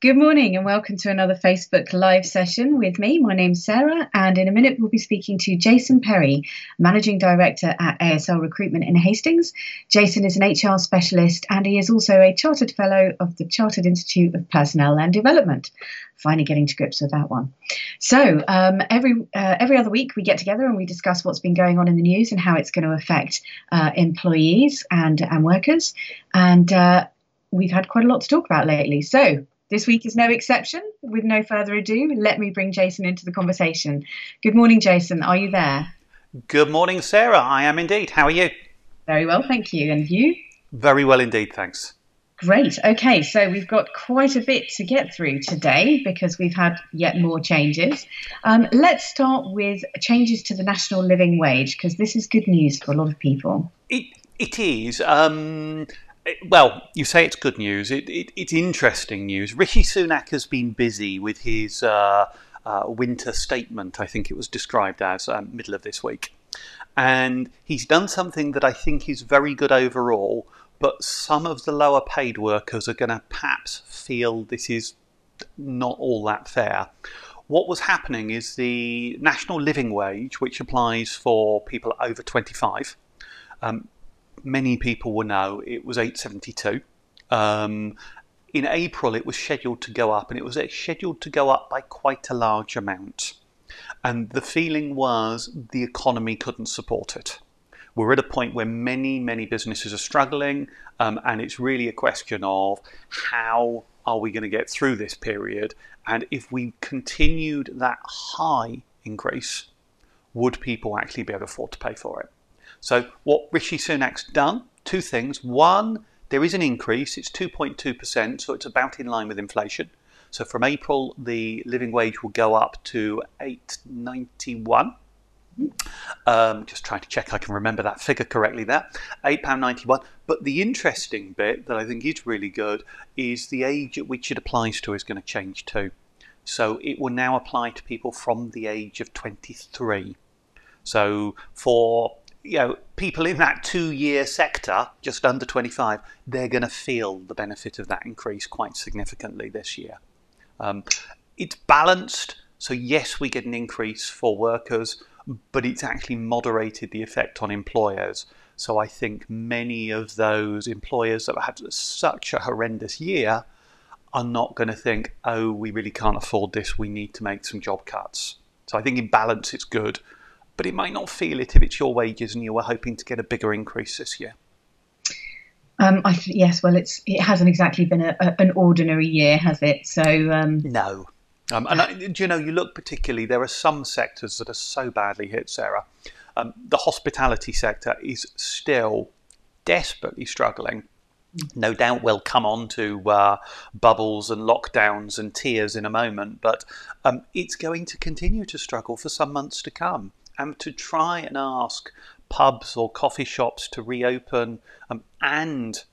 Good morning and welcome to another Facebook Live session with me. My name's Sarah, and in a minute we'll be speaking to Jason Perry, Managing Director at ASL Recruitment in Hastings. Jason is an HR specialist and he is also a Chartered Fellow of the Chartered Institute of Personnel and Development. Finally, getting to grips with that one. So um, every uh, every other week we get together and we discuss what's been going on in the news and how it's going to affect uh, employees and and workers. And uh, we've had quite a lot to talk about lately. So this week is no exception. With no further ado, let me bring Jason into the conversation. Good morning, Jason. Are you there? Good morning, Sarah. I am indeed. How are you? Very well, thank you. And you? Very well indeed, thanks. Great. Okay, so we've got quite a bit to get through today because we've had yet more changes. Um, let's start with changes to the national living wage because this is good news for a lot of people. It it is. Um, well, you say it's good news. It, it, it's interesting news. Rishi Sunak has been busy with his uh, uh, winter statement, I think it was described as, um, middle of this week. And he's done something that I think is very good overall, but some of the lower paid workers are going to perhaps feel this is not all that fair. What was happening is the national living wage, which applies for people over 25, um, many people will know it was 872. Um, in April, it was scheduled to go up, and it was scheduled to go up by quite a large amount. And the feeling was the economy couldn't support it. We're at a point where many, many businesses are struggling, um, and it's really a question of how are we going to get through this period? And if we continued that high increase, would people actually be able to afford to pay for it? So what Rishi Sunak's done, two things. One, there is an increase. It's 2.2%, so it's about in line with inflation. So from April, the living wage will go up to 891. Um, just trying to check I can remember that figure correctly there. £8.91. But the interesting bit that I think is really good is the age at which it applies to is going to change too. So it will now apply to people from the age of 23. So for you know, people in that two-year sector, just under 25, they're going to feel the benefit of that increase quite significantly this year. Um, it's balanced, so yes, we get an increase for workers, but it's actually moderated the effect on employers. So I think many of those employers that have had such a horrendous year are not going to think, oh, we really can't afford this, we need to make some job cuts. So I think in balance, it's good but it might not feel it if it's your wages and you were hoping to get a bigger increase this year. Um, I, yes, well, it's it hasn't exactly been a, a, an ordinary year, has it? So um... no. Um, and I, do you know, you look particularly. There are some sectors that are so badly hit, Sarah. Um, the hospitality sector is still desperately struggling. No doubt we'll come on to uh, bubbles and lockdowns and tears in a moment, but um, it's going to continue to struggle for some months to come and to try and ask pubs or coffee shops to reopen um, and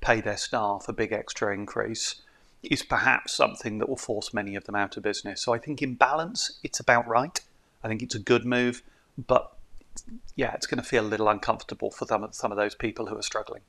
pay their staff a big extra increase is perhaps something that will force many of them out of business. So I think in balance, it's about right. I think it's a good move, but yeah, it's going to feel a little uncomfortable for some of, some of those people who are struggling.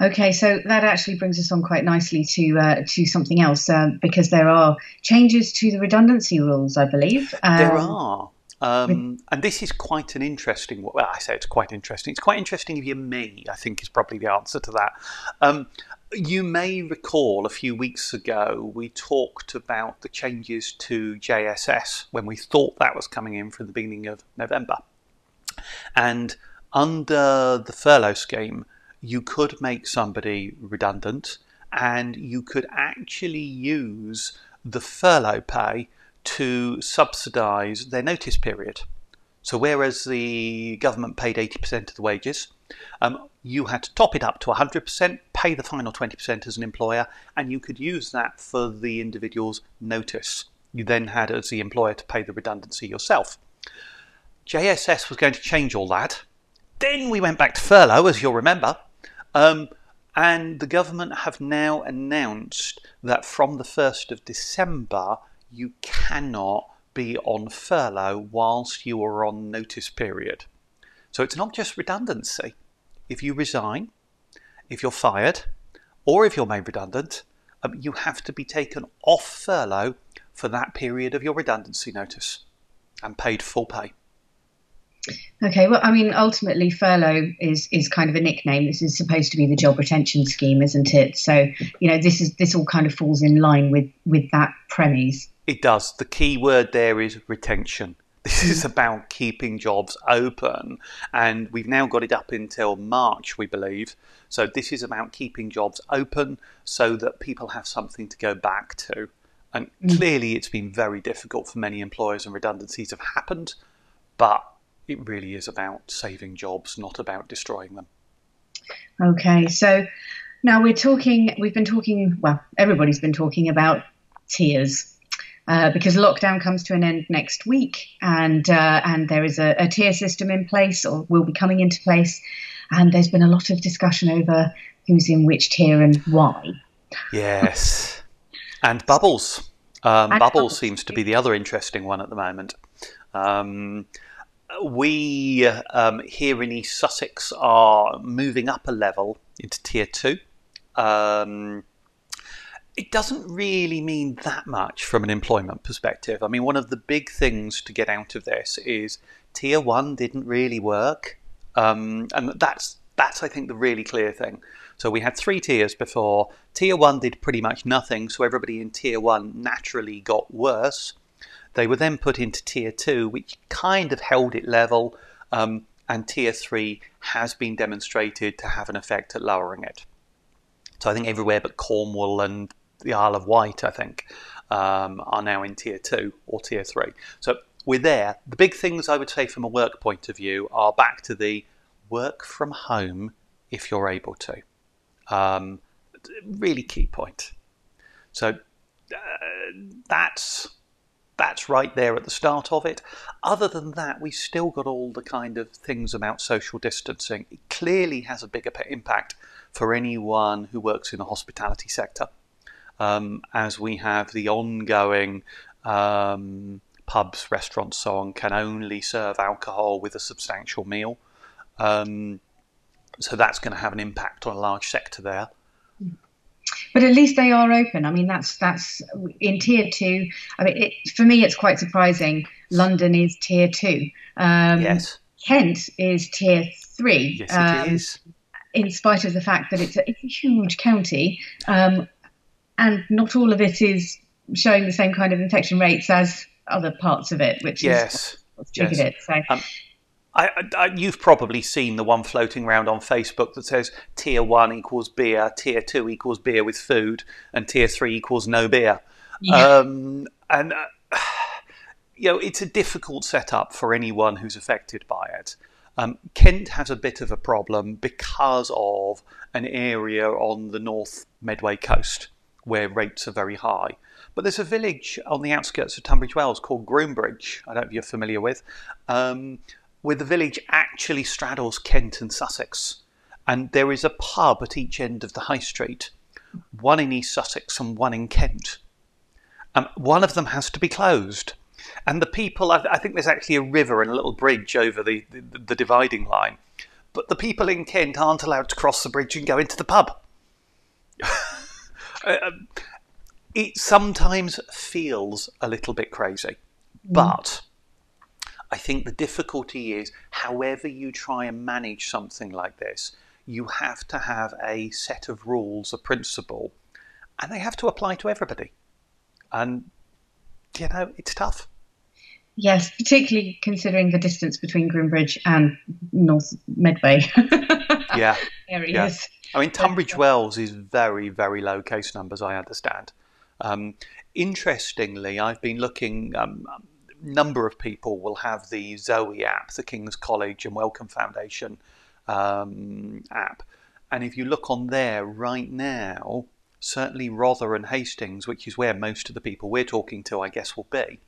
Okay, so that actually brings us on quite nicely to uh, to something else uh, because there are changes to the redundancy rules, I believe. Um, there are. Um, and this is quite an interesting. Well, I say it's quite interesting. It's quite interesting if you're me. I think is probably the answer to that. Um, you may recall a few weeks ago we talked about the changes to JSS when we thought that was coming in from the beginning of November, and under the furlough scheme, you could make somebody redundant, and you could actually use the furlough pay to subsidise their notice period. So, whereas the government paid 80% of the wages, um, you had to top it up to 100%, pay the final 20% as an employer, and you could use that for the individual's notice. You then had, as the employer, to pay the redundancy yourself. JSS was going to change all that. Then we went back to furlough, as you'll remember. Um, and the government have now announced that from the 1st of December, you cannot be on furlough whilst you are on notice period. So it's not just redundancy. If you resign, if you're fired, or if you're made redundant, um, you have to be taken off furlough for that period of your redundancy notice and paid full pay. Okay, well, I mean, ultimately, furlough is is kind of a nickname. This is supposed to be the job retention scheme, isn't it? So, you know, this is this all kind of falls in line with with that premise. It does. The key word there is retention. This is about keeping jobs open, and we've now got it up until March, we believe. So this is about keeping jobs open so that people have something to go back to. And mm. clearly, it's been very difficult for many employers, and redundancies have happened. But it really is about saving jobs, not about destroying them. Okay, so now we're talking, we've been talking, well, everybody's been talking about tiers. Uh, because lockdown comes to an end next week, and uh, and there is a, a, tier system in place, or will be coming into place, and there's been a lot of discussion over who's in which tier and why. Yes, and bubbles. Um, and bubbles, bubbles seems to be the other interesting one at the moment. Um, we um, here in East Sussex are moving up a level into Tier 2. Um, it doesn't really mean that much from an employment perspective. I mean, one of the big things to get out of this is Tier 1 didn't really work. Um, and that's, that's, I think, the really clear thing. So we had three tiers before. Tier 1 did pretty much nothing, so everybody in Tier 1 naturally got worse. They were then put into Tier 2, which kind of held it level, um, and Tier 3 has been demonstrated to have an effect at lowering it. So I think everywhere but Cornwall and the Isle of Wight, I think, um, are now in Tier 2 or Tier 3. So we're there. The big things I would say from a work point of view are back to the work from home if you're able to. Um, really key point. So uh, that's that's right there at the start of it. Other than that, we've still got all the kind of things about social distancing. It clearly has a bigger impact for anyone who works in the hospitality sector, um, as we have the ongoing um, pubs, restaurants, so on, can only serve alcohol with a substantial meal. Um, so that's going to have an impact on a large sector there but at least they are open. I mean, that's that's in tier two. I mean, it, for me, it's quite surprising. London is tier two. Um, yes. Kent is tier three. Yes, um, it is. In spite of the fact that it's a, it's a huge county, um, and not all of it is showing the same kind of infection rates as other parts of it, which yes. is what's triggered yes. it. So. Um, I, I, you've probably seen the one floating around on Facebook that says tier one equals beer, tier two equals beer with food, and tier three equals no beer. Yeah. Um, and uh, you know, it's a difficult setup for anyone who's affected by it. Um, Kent has a bit of a problem because of an area on the North Medway coast where rates are very high. But there's a village on the outskirts of Tunbridge Wells called Groombridge. I don't know if you're familiar with. Um, where the village actually straddles Kent and Sussex. And there is a pub at each end of the high street, one in East Sussex and one in Kent. Um, one of them has to be closed. And the people, I, I, think there's actually a river and a little bridge over the, the, the dividing line. But the people in Kent aren't allowed to cross the bridge and go into the pub. Uh, um, it sometimes feels a little bit crazy, mm. but I think the difficulty is, however you try and manage something like this, you have to have a set of rules, a principle, and they have to apply to everybody. And, you know, it's tough. Yes, particularly considering the distance between Groombridge and North Medway. yeah. Areas. Yeah. I mean, Tunbridge Wells is very, very low case numbers, I understand. Um, interestingly, I've been looking. Um, number of people will have the Zoe app, the King's College and Wellcome Foundation um, app. And if you look on there right now, certainly Rother and Hastings, which is where most of the people we're talking to, I guess, will be,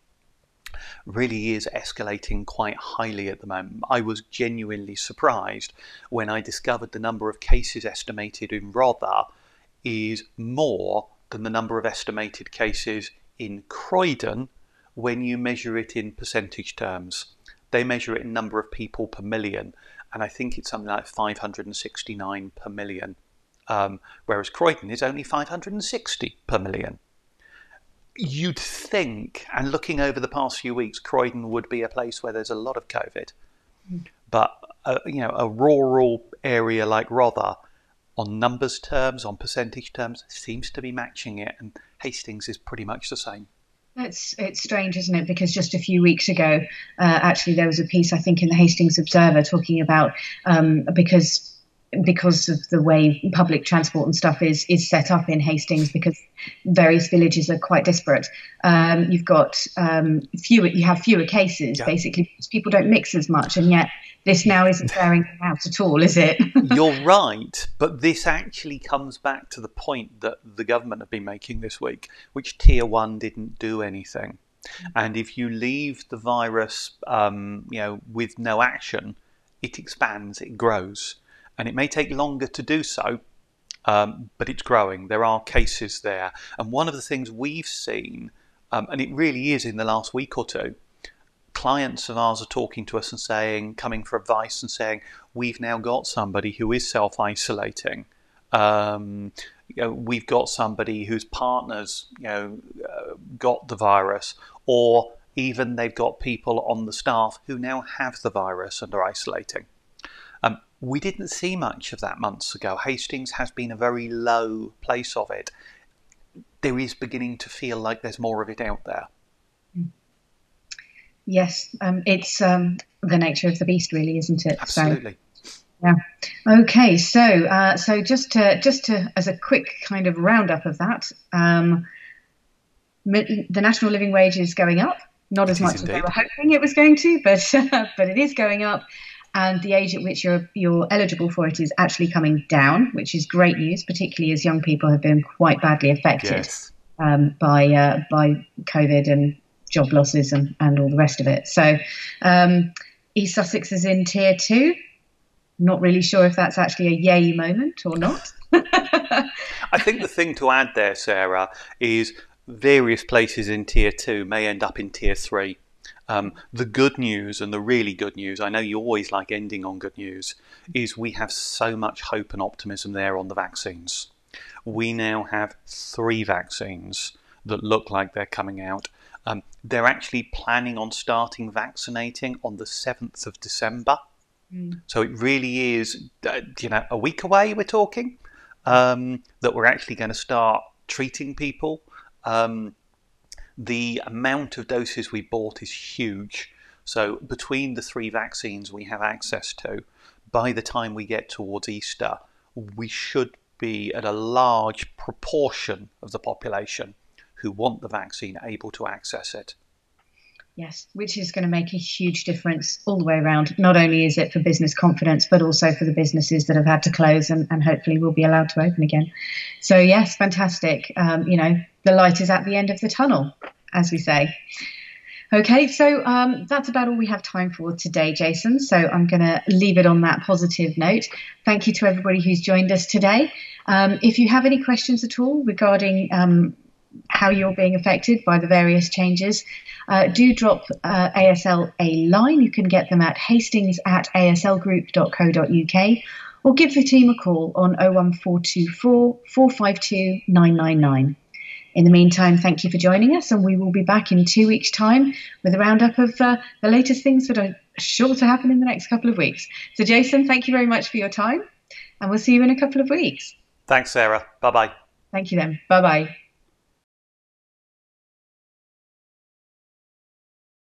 really is escalating quite highly at the moment. I was genuinely surprised when I discovered the number of cases estimated in Rother is more than the number of estimated cases in Croydon, when you measure it in percentage terms. They measure it in number of people per million, and I think it's something like 569 per million um, whereas Croydon is only 560 per million. You'd think, and looking over the past few weeks, Croydon would be a place where there's a lot of COVID. But uh, you know, a rural area like Rother, on numbers terms, on percentage terms, seems to be matching it, and Hastings is pretty much the same. It's it's strange, isn't it? Because just a few weeks ago, uh, actually, there was a piece I think in the Hastings Observer talking about um, because because of the way public transport and stuff is is set up in Hastings, because various villages are quite disparate. Um, you've got um, fewer, you have fewer cases yeah. basically. People don't mix as much, and yet this now isn't bearing out at all, is it? You're right, but this actually comes back to the point that the government have been making this week, which tier one didn't do anything. And if you leave the virus, um, you know, with no action, it expands, it grows, and it may take longer to do so, um, but it's growing. There are cases there, and one of the things we've seen, um, and it really is in the last week or two, clients of ours are talking to us and saying, coming for advice and saying, we've now got somebody who is self isolating. Um, you know, we've got somebody whose partners, you know, uh, got the virus, or even they've got people on the staff who now have the virus and are isolating. Um, we didn't see much of that months ago. Hastings has been a very low place of it. There is beginning to feel like there's more of it out there. Yes, um, it's um, the nature of the beast, really, isn't it? Absolutely. So, yeah. Okay. So, uh, so just to just to as a quick kind of roundup of that, um, the national living wage is going up. Not as much as they were hoping it was going to, but but it is going up. And the age at which you're you're eligible for it is actually coming down, which is great news, particularly as young people have been quite badly affected yes. um, by uh, by COVID and job losses and, and all the rest of it. So um, East Sussex is in tier two. Not really sure if that's actually a yay moment or not. I think the thing to add there, Sarah, is various places in tier two may end up in tier three. Um, the good news and the really good news, I know you always like ending on good news, is we have so much hope and optimism there on the vaccines. We now have three vaccines that look like they're coming out. Um, they're actually planning on starting vaccinating on the 7th of December. Mm. So it really is, uh, you know, a week away we're talking um, that we're actually going to start treating people. Um, the amount of doses we bought is huge. So between the three vaccines we have access to, by the time we get towards Easter, we should be at a large proportion of the population who want the vaccine able to access it. Yes, which is going to make a huge difference all the way around. Not only is it for business confidence, but also for the businesses that have had to close and, and hopefully will be allowed to open again. So, yes, fantastic. Um, you know, the light is at the end of the tunnel, as we say. Okay, so um, that's about all we have time for today, Jason. So I'm going to leave it on that positive note. Thank you to everybody who's joined us today. Um, if you have any questions at all regarding um, how you're being affected by the various changes, uh, do drop uh, ASL a line. You can get them at hastings at aslgroup.co.uk or give the team a call on 01424 452 999. In the meantime, thank you for joining us, and we will be back in two weeks' time with a roundup of uh, the latest things that are sure to happen in the next couple of weeks. So, Jason, thank you very much for your time, and we'll see you in a couple of weeks. Thanks, Sarah. Bye bye. Thank you then. Bye bye.